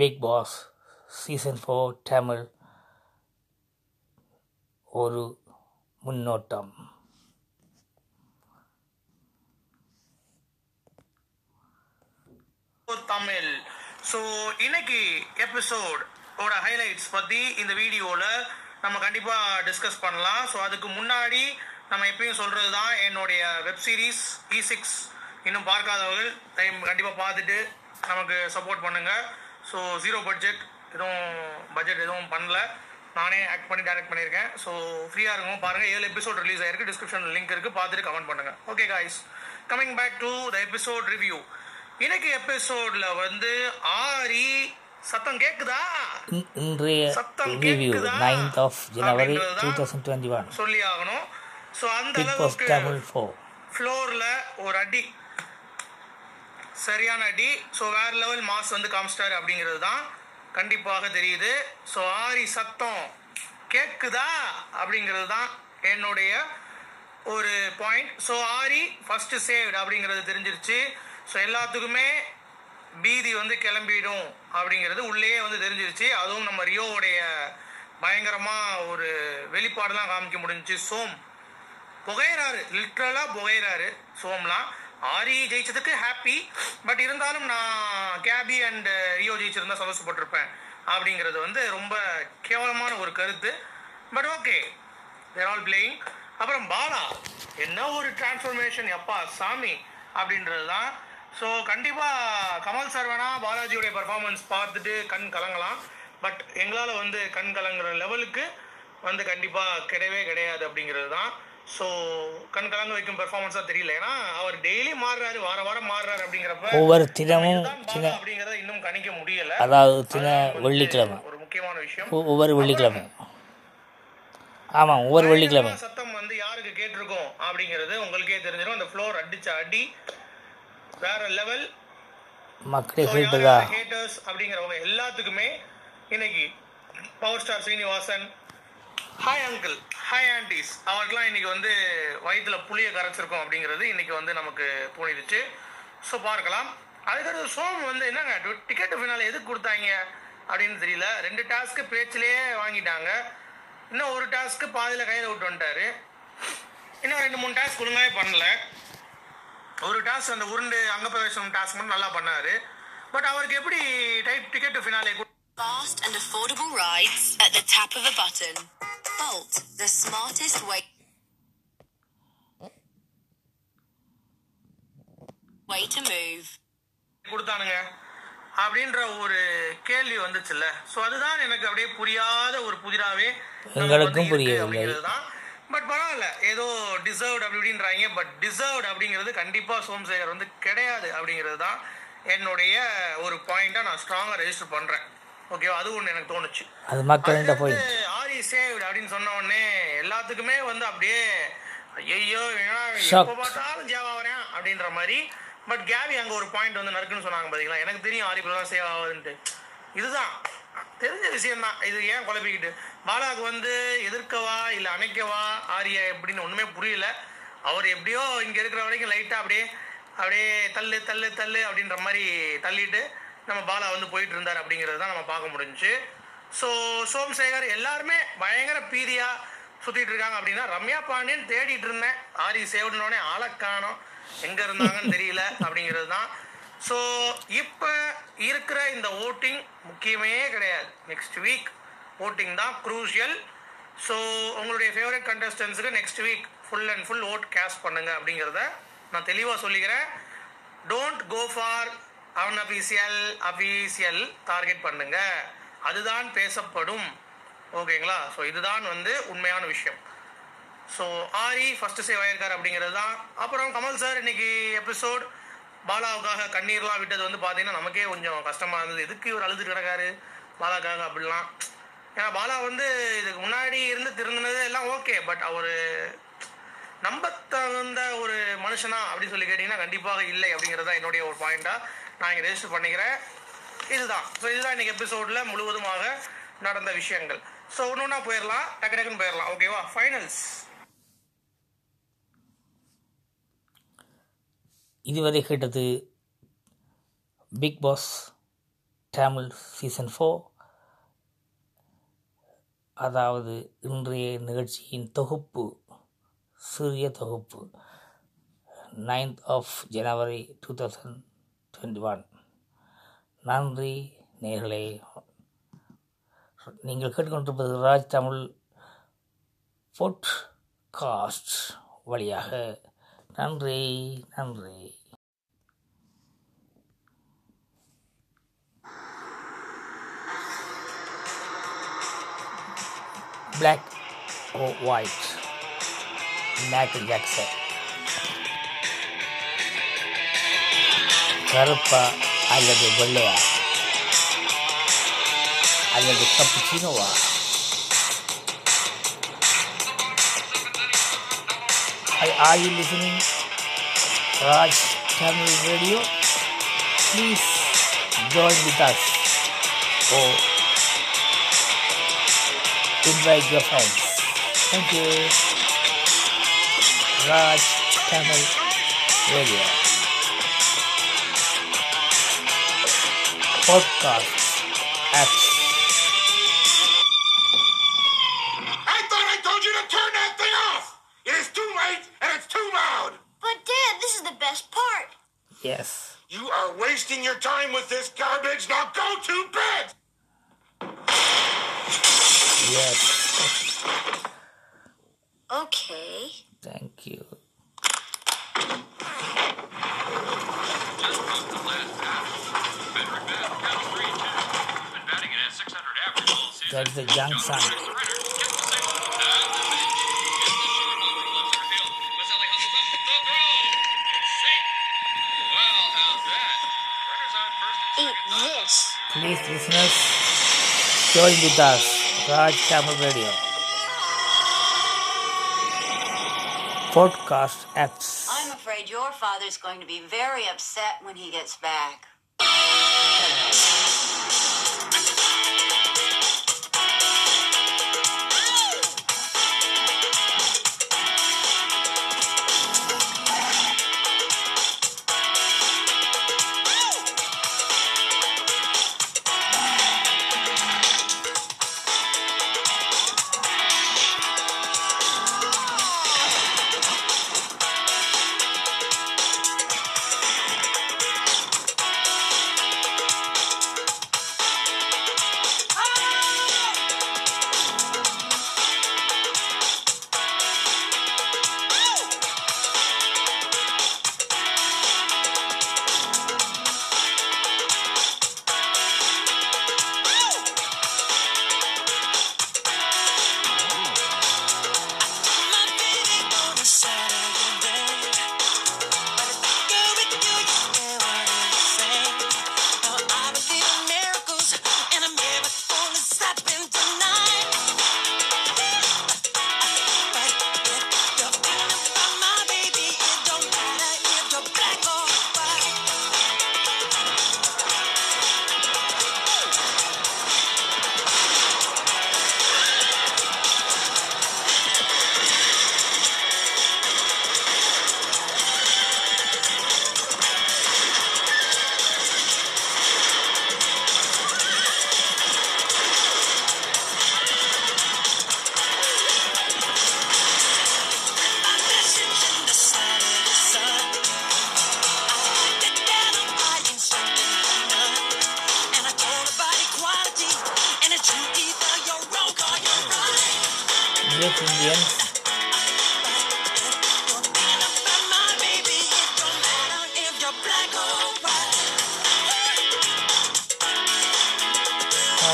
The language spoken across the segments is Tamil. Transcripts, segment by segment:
Big boss season four Tamil ஒரு முன்னோட்டம். தமிழ் ஸோ இன்னைக்கு எபிசோட் ஓட ஹைலைட்ஸ் பற்றி இந்த வீடியோவில் நம்ம கண்டிப்பாக டிஸ்கஸ் பண்ணலாம். ஸோ அதுக்கு முன்னாடி நம்ம எப்பயும் சொல்கிறது தான் என்னுடைய வெப் சீரிஸ் இ சிக்ஸ் இன்னும் பார்க்காதவர்கள் டைம் கண்டிப்பாக பார்த்துட்டு நமக்கு சப்போர்ட் பண்ணுங்கள் ஸோ ஜீரோ பட்ஜெட் எதுவும் பட்ஜெட் எதுவும் பண்ணல. நானே ஆக்ட் பண்ணி டைரக்ட் பண்ணியிருக்கேன். ஸோ ஃப்ரீயாக இருக்கும் பாருங்கள் ஏழு எபிசோட் ரிலீஸ் ஆயிருக்கு. டிஸ்கிரிப்ஷன் லிங்க் இருக்குது பார்த்துட்டு கமெண்ட் பண்ணுங்கள் okay guys coming back to the episode review இன்னைக்கு எபிசோட்ல வந்து ஆரி சத்தம் கேக்குதா? இன்- இன்றைய சத்தம் கேக்குதா? நைன்த் ஆஃப் ஜனவரி அப்படின்றதுதான் டூ தௌசண்ட் டுவெண்ட்டி ஒன் சொல்லி ஆகணும் ஸோ அந்த அளவுக்கு ஃப்ளோர்ல ஒரு அடி. சரியான அடி ஸோ வேற லெவல் மாஸ் வந்து காமிச்சிட்டாரு அப்படிங்கிறது தான் கண்டிப்பாக தெரியுது. ஸோ ஆரி சத்தம் கேட்குதா அப்படிங்கிறது தான் என்னுடைய ஒரு point so Aari first saved அப்படிங்கிறது தெரிஞ்சிருச்சு. ஸோ எல்லாத்துக்குமே பீதி வந்து கிளம்பிடும் அப்படிங்கிறது உள்ளேயே வந்து தெரிஞ்சிருச்சு. அதுவும் நம்ம ரியோவுடைய பயங்கரமாக ஒரு வெளிப்பாடுலாம் காமிக்க முடிஞ்சுச்சு. சோம் புகையிறாரு. லிட்ரலாக புகையிறாரு. சோம்லாம். ஆரி ஜெயிச்சதுக்கு ஹாப்பி பட் இருந்தாலும் நான் கேபி அண்ட் ரியோ ஜெயிச்சிருந்தா சந்தோஷப்பட்டிருப்பேன். அப்படிங்கிறது வந்து ரொம்ப கேவலமான ஒரு கருத்து. But okay they're all playing அப்புறம் பாலா என்ன ஒரு டிரான்ஸ்ஃபர்மேஷன் எப்பா சாமி அப்படின்றது தான் ஸோ கண்டிப்பாக கமல் சார் வேணால் பாலாஜியோடைய பர்ஃபார்மன்ஸ் பார்த்துட்டு கண் கலங்கலாம். பட் எங்களால் வந்து கண் கலங்குற லெவலுக்கு வந்து கண்டிப்பாக கிடையவே கிடையாது அப்படிங்கிறது தான் ஸோ கண் கலங்க வைக்கும் பெர்ஃபார்மன்ஸாக தெரியல. ஏன்னா அவர் டெய்லி மாறுறாரு வார வாரம் மாறுறாரு அப்படிங்கிறப்ப ஒவ்வொரு தினமும் தின அப்படிங்கிறத இன்னும் கணிக்க முடியல. அதாவது தின வெள்ளிக்கிழமை. ஒரு முக்கியமான விஷயம். ஒவ்வொரு வெள்ளிக்கிழமை. ஆமாம் ஒவ்வொரு வெள்ளிக்கிழமை. சத்தம் வந்து யாருக்கு கேட்டிருக்கோம் அப்படிங்கிறது உங்களுக்கே தெரிஞ்சிடும் அந்த ஃப்ளோர் அடிச்ச அடி வேற லெவல் மக்களே கேட்டுதா ஹேட்டர்ஸ் அப்படிங்கிறவங்க எல்லாத்துக்குமே இன்னைக்கு power star Srinivasan hi uncle hi aunties அவருக்கெல்லாம் இன்னைக்கு வந்து வயிற்றுல புளிய கரைச்சிருக்கோம் அப்படிங்கிறது இன்னைக்கு வந்து நமக்கு போனிடுச்சு ஸோ பார்க்கலாம். அதுக்கடுத்து சோம் வந்து என்னங்க? டிக்கெட்டு ஃபினால எதுக்கு கொடுத்தாங்க அப்படின்னு தெரியல. ரெண்டு டாஸ்க்கு பேச்சிலேயே வாங்கிட்டாங்க. இன்னும் ஒரு டாஸ்க்கு பாதியில் கையில் விட்டு வந்துட்டாரு. இன்னும் ரெண்டு மூணு டாஸ்க் ஒழுங்காகவே பண்ணல. ஒரு டாஸ்க் அந்த உருண்டு அங்க பிரவேசம் டாஸ்க் மட்டும் நல்லா பண்ணார். பட் அவருக்கு எப்படி type ticket finale Fast and affordable rides at the tap of a button. Bolt, the smartest way. Way to move. கொடுத்தானுங்க. அப்படின்ற ஒரு கேள்வி வந்துச்சுல்ல. ஸோ அதுதான் எனக்கு அப்படியே புரியாத ஒரு புதிராவே எங்களுக்கும் புரியவில்லை. பட் பரவாயில்ல ஏதோ டிசர்வ்ட் அப்படி இப்படின்றாங்க பட் டிசர்வ்ட் அப்படிங்கிறது கண்டிப்பா சோம்சேகர் வந்து கிடையாது அப்படிங்கிறது தான் என்னுடைய ஒரு பாயிண்டா நான் ஸ்ட்ராங்கா ரெஜிஸ்டர் பண்றேன். ஓகேவா அது ஒன்று எனக்கு தோணுச்சு. அது மக்கள்கிட்ட போய். ஆரி சேவ்ட் அப்படின்னு சொன்ன உடனே எல்லாத்துக்குமே வந்து அப்படியே ஐயோ. எப்போ பார்த்தாலும் ஜேவ் ஆகிறேன் அப்படின்ற மாதிரி. பட் கேவி அங்க ஒரு பாயிண்ட் வந்து நறுக்குன்னு சொன்னாங்க பாத்தீங்களா? எனக்கு தெரியும் ஆரி தான் சேவ் ஆகுதுன்ட்டு இதுதான். தெரிஞ்ச விஷயம் தான் இது ஏன் குழப்பிக்கிட்டு? பாலாவுக்கு வந்து எதிர்க்கவா இல்ல அணைக்கவா? ஆரியா எப்படின்னு ஒண்ணுமே புரியல. அவர் எப்படியோ இங்க இருக்கிற வரைக்கும் லைட்டா அப்படியே அப்படியே தள்ளு தள்ளு தள்ளு அப்படின்ற மாதிரி தள்ளிட்டு நம்ம பாலா வந்து போயிட்டு இருந்தார் அப்படிங்கிறது தான் நம்ம பார்க்க முடிஞ்சுச்சு. ஸோ சோம்சேகர் எல்லாருமே பயங்கர பீதியாக சுற்றிட்டு இருக்காங்க அப்படின்னா ரம்யா பாண்டியன் தேடிட்டு இருந்தேன். ஆரி சேவடனோடனே ஆளை எங்கே இருந்தாங்கன்னு தெரியல அப்படிங்கிறது தான். ஸோ இப்போ இருக்கிற இந்த ஓட்டிங் முக்கியமே கிடையாது. நெக்ஸ்ட் வீக் ஓட்டிங் தான் க்ரூஷியல் ஸோ உங்களுடைய favourite கண்டஸ்டன்ஸுக்கு next week full and full vote cast பண்ணுங்க அப்படிங்கிறத நான் தெளிவாக சொல்லிக்கிறேன். Don't go for unofficial official target பண்ணுங்க. அதுதான் பேசப்படும். ஓகேங்களா? ஸோ இதுதான் வந்து உண்மையான விஷயம். ஸோ ஆரி ஃபர்ஸ்ட் சேவ் ஆயிருக்கார் அப்படிங்கிறது தான். அப்புறம் கமல் சார் இன்னைக்கு எபிசோட் பாலாவுக்காக கண்ணீர்லாம் விட்டது வந்து பார்த்தீங்கன்னா நமக்கே கொஞ்சம் கஷ்டமாக இருந்தது. எதுக்கு இவர் அழுது கிடக்காரு? பாலாக்காக அப்படிலாம். ஏன்னா பாலா வந்து இதுக்கு முன்னாடி இருந்து திருந்தினது எல்லாம் ஓகே பட் அவர் நம்ப தகுந்த ஒரு மனுஷனா அப்படின்னு சொல்லி கேட்டிங்கன்னா கண்டிப்பாக இல்லை அப்படிங்கிறது தான் என்னுடைய ஒரு பாயிண்ட்டாக நான் இங்கே ரெஜிஸ்டர் பண்ணிக்கிறேன். இதுதான். ஸோ இதுதான் இன்றைக்கி எபிசோடில் முழுவதுமாக நடந்த விஷயங்கள். ஸோ ஒன்று ஒன்றா போயிடலாம் டக்கு டக்குன்னு போயிடலாம் ஓகேவா ஃபைனல்ஸ் இதுவரை கேட்டது big boss Tamil season four அதாவது இன்றைய நிகழ்ச்சியின் தொகுப்பு சிறிய தொகுப்பு. Ninth of January two thousand twenty நன்றி நேர்களே. நீங்கள் கேட்டுக்கொண்டிருப்பது ராஜ் தமிழ் காஸ்ட் வழியாக. நன்றி நன்றி. Black or white Michael Jackson. கருப்பா அல்லது வெள்ளையா அல்லது கப்புச்சினோவா Are you listening Raj Tamil Radio? Please join with us or invite your friends. Thank you. Raj Tamil Radio. Podcast apps. I thought I told you to turn that thing off! It is too late and it's too loud! But Dad, this is the best part. Yes. You are wasting your time with this garbage. Now go to bed! Yes. Okay. Thank you. That's the young son. Eat this. Please, listeners, join with us. Raj Tamil Radio. Podcast apps. I'm afraid your father's going to be very upset when he gets back.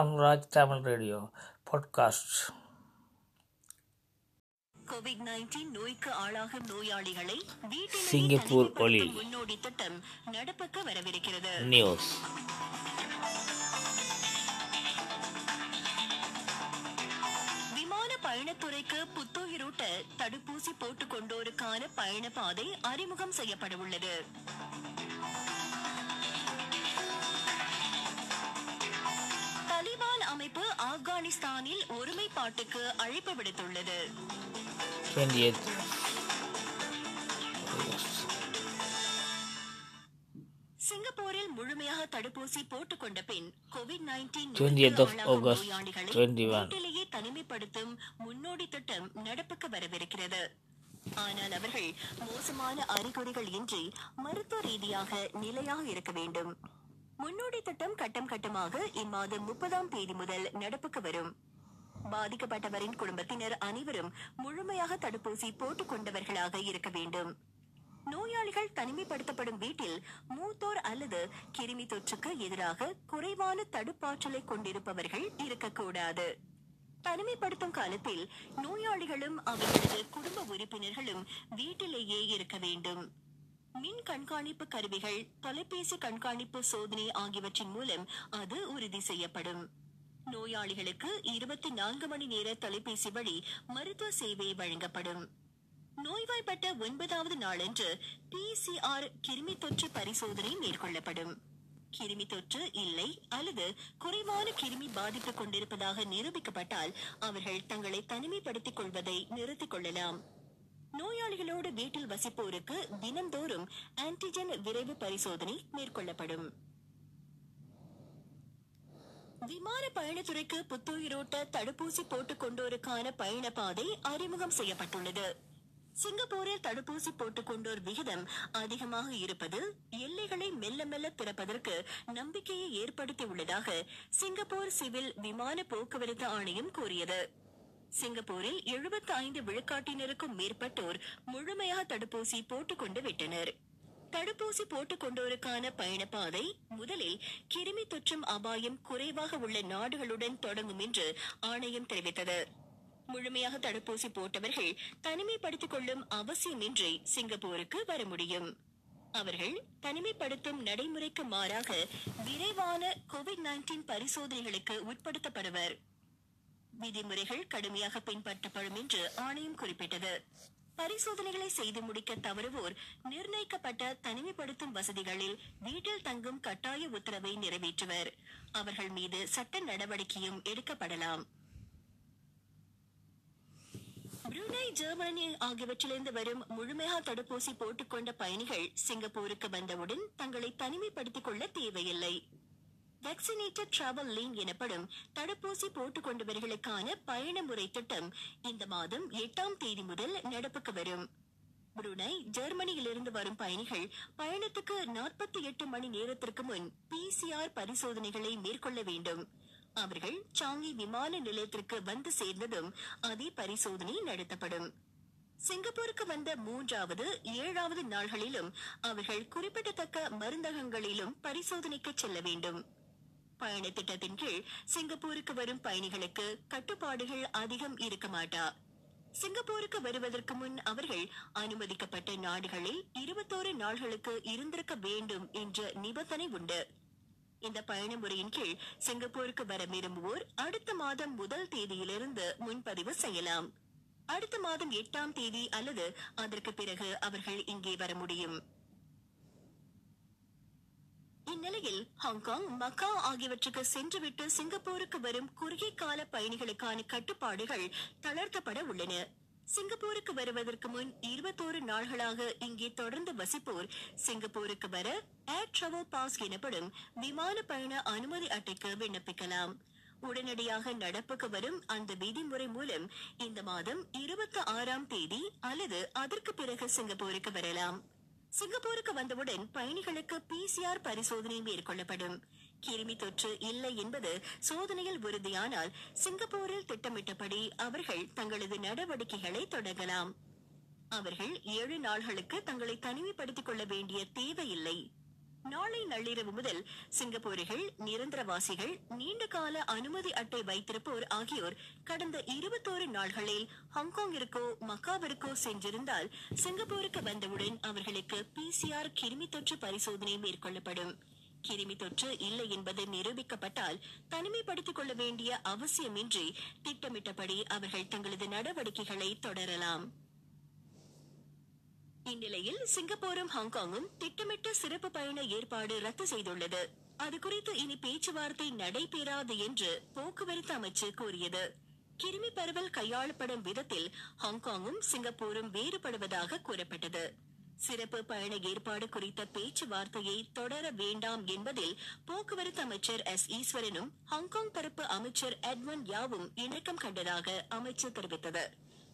Raj Tamil Radio podcast. Covid nineteen நோய்க்கு ஆளாகும் நோயாளிகளை சிங்கப்பூர் ஒலி. முன்னோடி திட்டம் நடப்புக்கு வரவிருக்கிறது. விமான பயணத்துறைக்கு புத்துயிரூட்ட தடுப்பூசி போட்டுக் கொண்டோருக்கான பயண பாதை அறிமுகம் செய்யப்பட உள்ளது தலிபான் அமைப்பு ஆப்கானிஸ்தானில் ஒருமைப்பாட்டுக்கு அழைப்பு விடுத்துள்ளது 28th. சிங்கப்பூரில் முழுமையாக தடுப்பூசி போட்டுக் கொண்ட பின் கோவிட் 20th of August 21. வீட்டிலேயே தனிமைப்படுத்தும் முன்னோடி திட்டம் நடப்புக்கு வரவிருக்கிறது ஆனால் அவர்கள் மோசமான அறிகுறிகள் இன்றி மருத்துவ ரீதியாக நிலையாக இருக்க வேண்டும் முன்னோடி திட்டம் கட்டம் கட்டமாக இம்மாதம் முப்பதாம் தேதி முதல் நடப்புக்கு வரும். பாதிக்கப்பட்டவரின் குடும்பத்தினர் அனைவரும் முழுமையாக தடுப்பூசி போட்டுக் கொண்டவர்களாக இருக்க வேண்டும். நோயாளிகள் தனிமைப்படுத்தப்படும் வீட்டில் மூத்தோர் அல்லது கிருமி தொற்றுக்கு எதிராக குறைவான தடுப்பாற்றலை கொண்டிருப்பவர்கள் இருக்கக்கூடாது. தனிமைப்படுத்தும் காலத்தில் நோயாளிகளும் அவர்களது குடும்ப உறுப்பினர்களும் வீட்டிலேயே இருக்க வேண்டும். மின் கண்காணிப்பு கருவிகள் தொலைபேசி கண்காணிப்பு சோதனை ஆகியவற்றின் மூலம் அது உறுதி செய்யப்படும். நோயாளிகளுக்கு இருபத்தி நான்கு மணி நேர தொலைபேசி வழி மருத்துவ சேவை வழங்கப்படும். நோய்வாய்ப்பட்ட ஒன்பதாவது நாளன்று பிசிஆர் கிருமி தொற்று பரிசோதனை மேற்கொள்ளப்படும். கிருமி தொற்று இல்லை அல்லது குறைவான கிருமி பாதிப்பு கொண்டிருப்பதாக நிரூபிக்கப்பட்டால் அவர்கள் தங்களை தனிமைப்படுத்திக் கொள்வதை நிறுத்திக் கொள்ளலாம். நோயாளிகளோடு வீட்டில் வசிப்போருக்கு தினந்தோறும் ஆன்டிஜென் விரைவு பரிசோதனை மேற்கொள்ளப்படும். விமான பயணத்துறைக்கு புத்துயிரோட்ட தடுப்பூசி போட்டுக் கொண்டோருக்கான பயண பாதை அறிமுகம் செய்யப்பட்டுள்ளது. சிங்கப்பூரில் தடுப்பூசி போட்டுக் கொண்டோர் விகிதம் அதிகமாக இருப்பது எல்லைகளை மெல்ல மெல்ல திறப்பதற்கு நம்பிக்கையை ஏற்படுத்தி உள்ளதாக சிங்கப்பூர் சிவில் விமான போக்குவரத்து ஆணையம் கூறியது. சிங்கப்பூரில் 75 ஐந்து விழுக்காட்டினருக்கும் மேற்பட்டோர் முழுமையாக தடுப்பூசி போட்டுக் கொண்டு விட்டனர். தடுப்பூசி போட்டுக் கொண்டோருக்கான பயணப்பாதை முதலில் கிருமி தொற்றும் அபாயம் குறைவாக உள்ள நாடுகளுடன் தொடங்கும் என்று ஆணையம் தெரிவித்தது. முழுமையாக தடுப்பூசி போட்டவர்கள் தனிமைப்படுத்திக் கொள்ளும் அவசியமின்றி சிங்கப்பூருக்கு வர முடியும். அவர்கள் தனிமைப்படுத்தும் நடைமுறைக்கு மாறாக விரைவான கோவிட் 19 பரிசோதனைகளுக்கு உட்படுத்தப்படுவர். விதிமுறைகள் கடுமையாக பின்பற்றப்படும் என்று ஆணையம் குறிப்பிட்டது. பரிசோதனைகளை செய்து முடிக்க தவறுவோர் நிர்ணயிக்கப்பட்ட தனிமைப்படுத்தும் வசதிகளில் வீட்டில் தங்கும் கட்டாய உத்தரவை நிறைவேற்றுவர். அவர்கள் மீது சட்ட நடவடிக்கையும் எடுக்கப்படலாம். புருனை ஜெர்மனி ஆகியவற்றிலிருந்து வரும் முழுமையாக தடுப்பூசி போட்டுக்கொண்ட பயணிகள் சிங்கப்பூருக்கு வந்தவுடன் தங்களை தனிமைப்படுத்திக் கொள்ள தேவையில்லை. வேக்சினேட்டட் டிராவல் லிங்க் எனப்படும் தடுப்பூசி போட்டுக் கொண்டவர்களுக்கான பயண முறை திட்டம் இந்த மாதம் எட்டாம் தேதி முதல் நடப்புக்கு வரும். புருனை ஜெர்மனியிலிருந்து வரும் பயணிகள் பயணத்துக்கு நாற்பத்தி எட்டு மணி நேரத்திற்கு முன் பிசிஆர் பரிசோதனைகளை மேற்கொள்ள வேண்டும். அவர்கள் சாங்கி விமான நிலையத்திற்கு வந்து சேர்ந்ததும் அதே பரிசோதனை நடத்தப்படும். சிங்கப்பூருக்கு வந்த மூன்றாவது ஏழாவது நாள்களிலும் அவர்கள் குறிப்பிடத்தக்க மருந்தகங்களிலும் பரிசோதனைக்கு செல்ல வேண்டும். பயண திட்டத்தின் கீழ் சிங்கப்பூருக்கு வரும் பயணிகளுக்கு கட்டுப்பாடுகள் அதிகம் இருக்க மாட்டா. சிங்கப்பூருக்கு வருவதற்கு முன் அவர்கள் அனுமதிக்கப்பட்ட நாடுகளில் இருபத்தோரு நாள்களுக்கு இருந்திருக்க வேண்டும் என்ற நிபந்தனை உண்டு. இந்த பயண முறையின் கீழ் சிங்கப்பூருக்கு வர விரும்புவோர் அடுத்த மாதம் முதல் தேதியிலிருந்து முன்பதிவு செய்யலாம். அடுத்த மாதம் எட்டாம் தேதி அல்லது அதற்கு பிறகு அவர்கள் இங்கே வர முடியும். இந்நிலையில் ஹாங்காங் மக்காவ் ஆகியவற்றுக்கு சென்றுவிட்டு சிங்கப்பூருக்கு வரும் குறுகிய கால பயணிகளுக்கான கட்டுப்பாடுகள் தளர்த்தப்பட உள்ளன. சிங்கப்பூருக்கு வருவதற்கு முன் இருபத்தோரு நாள்களாக இங்கே தொடர்ந்து வசிப்போர் சிங்கப்பூருக்கு வர ஏர் டிராவல் பாஸ் எனப்படும் விமான பயண அனுமதி அட்டைக்கு விண்ணப்பிக்கலாம். உடனடியாக நடப்புக்கு வரும் அந்த விதிமுறை மூலம் இந்த மாதம் இருபத்தி ஆறாம் தேதி அல்லது அதற்கு பிறகு சிங்கப்பூருக்கு வரலாம். சிங்கப்பூருக்கு வந்தவுடன் பயணிகளுக்கு பிசிஆர் பரிசோதனை மேற்கொள்ளப்படும். கிருமி தொற்று இல்லை என்பது சோதனையில் உறுதியானால் சிங்கப்பூரில் திட்டமிட்டபடி அவர்கள் தங்களது நடவடிக்கைகளை தொடங்கலாம். அவர்கள் ஏழு நாள்களுக்கு தங்களை தனிமைப்படுத்திக் கொள்ள வேண்டிய தேவையில்லை. நாளை நள்ளிரவு முதல் சிங்கப்பூரிகள் நிரந்தரவாசிகள் நீண்டகால அனுமதி அட்டை வைத்திருப்போர் ஆகியோர் கடந்த இருபத்தோரு நாள்களில் ஹாங்காங்கிற்கோ மக்காவிற்கோ சென்றிருந்தால் சிங்கப்பூருக்கு வந்தவுடன் அவர்களுக்கு பிசிஆர் கிருமி தொற்று பரிசோதனை மேற்கொள்ளப்படும். கிருமி தொற்று இல்லை என்பது நிரூபிக்கப்பட்டால் தனிமைப்படுத்திக் கொள்ள வேண்டிய அவசியமின்றி திட்டமிட்டபடி அவர்கள் தங்களது நடவடிக்கைகளை தொடரலாம். இந்நிலையில் சிங்கப்பூரும் ஹாங்காங்கும் திட்டமிட்ட சிறப்பு பயண ஏற்பாடு ரத்து செய்துள்ளது. அது குறித்து இனி பேச்சுவார்த்தை நடைபெறாது என்று போக்குவரத்து அமைச்சு கூறியது. கிருமி பரவல் கையாளப்படும் விதத்தில் ஹாங்காங்கும் சிங்கப்பூரும் வேறுபடுவதாக கூறப்பட்டது. சிறப்பு பயண ஏற்பாடு குறித்த பேச்சுவார்த்தையை தொடர வேண்டாம் என்பதில் போக்குவரத்து அமைச்சர் எஸ் ஈஸ்வரனும் ஹாங்காங் தரப்பு அமைச்சர் எட்வன் யாவும் இணக்கம் கண்டதாக அமைச்சர் தெரிவித்தது.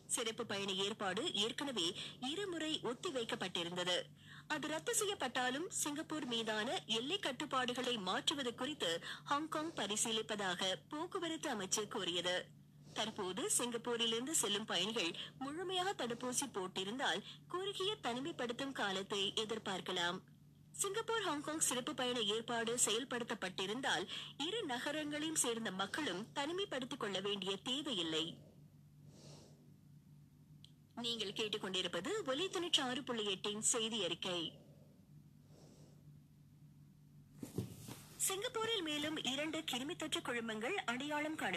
சிறப்பு பயண ஏற்பாடு ஏற்கனவே இருமுறை ஒத்திவைக்கப்பட்டிருந்தது. அது ரத்து செய்யப்பட்டாலும் சிங்கப்பூர் மீதான எல்லை கட்டுப்பாடுகளை மாற்றுவது குறித்து ஹாங்காங் பரிசீலிப்பதாக போக்குவரத்து அமைச்சர் கூறியது. தற்போது சிங்கப்பூரிலிருந்து செல்லும் பயணிகள் முழுமையாக தடுப்பூசி போட்டிருந்தால் குறுகிய தனிமைப்படுத்தும் காலத்தை எதிர்பார்க்கலாம். சிங்கப்பூர் ஹாங்காங் சிறப்பு பயண ஏற்பாடு செயல்படுத்தப்பட்டிருந்தால் இரு நகரங்களையும் சேர்ந்த மக்களும் தனிமைப்படுத்திக் கொள்ள வேண்டிய தேவையில்லை. நீங்கள் கேட்டுக்கொண்டிருப்பது ஒலி தொண்ணூற்றி ஆறு புள்ளி எட்டின் செய்தி அறிக்கை சிங்கப்பூரில் மேலும் இரண்டு கிருமி தொற்று குழுமங்கள் அடையாளம் காண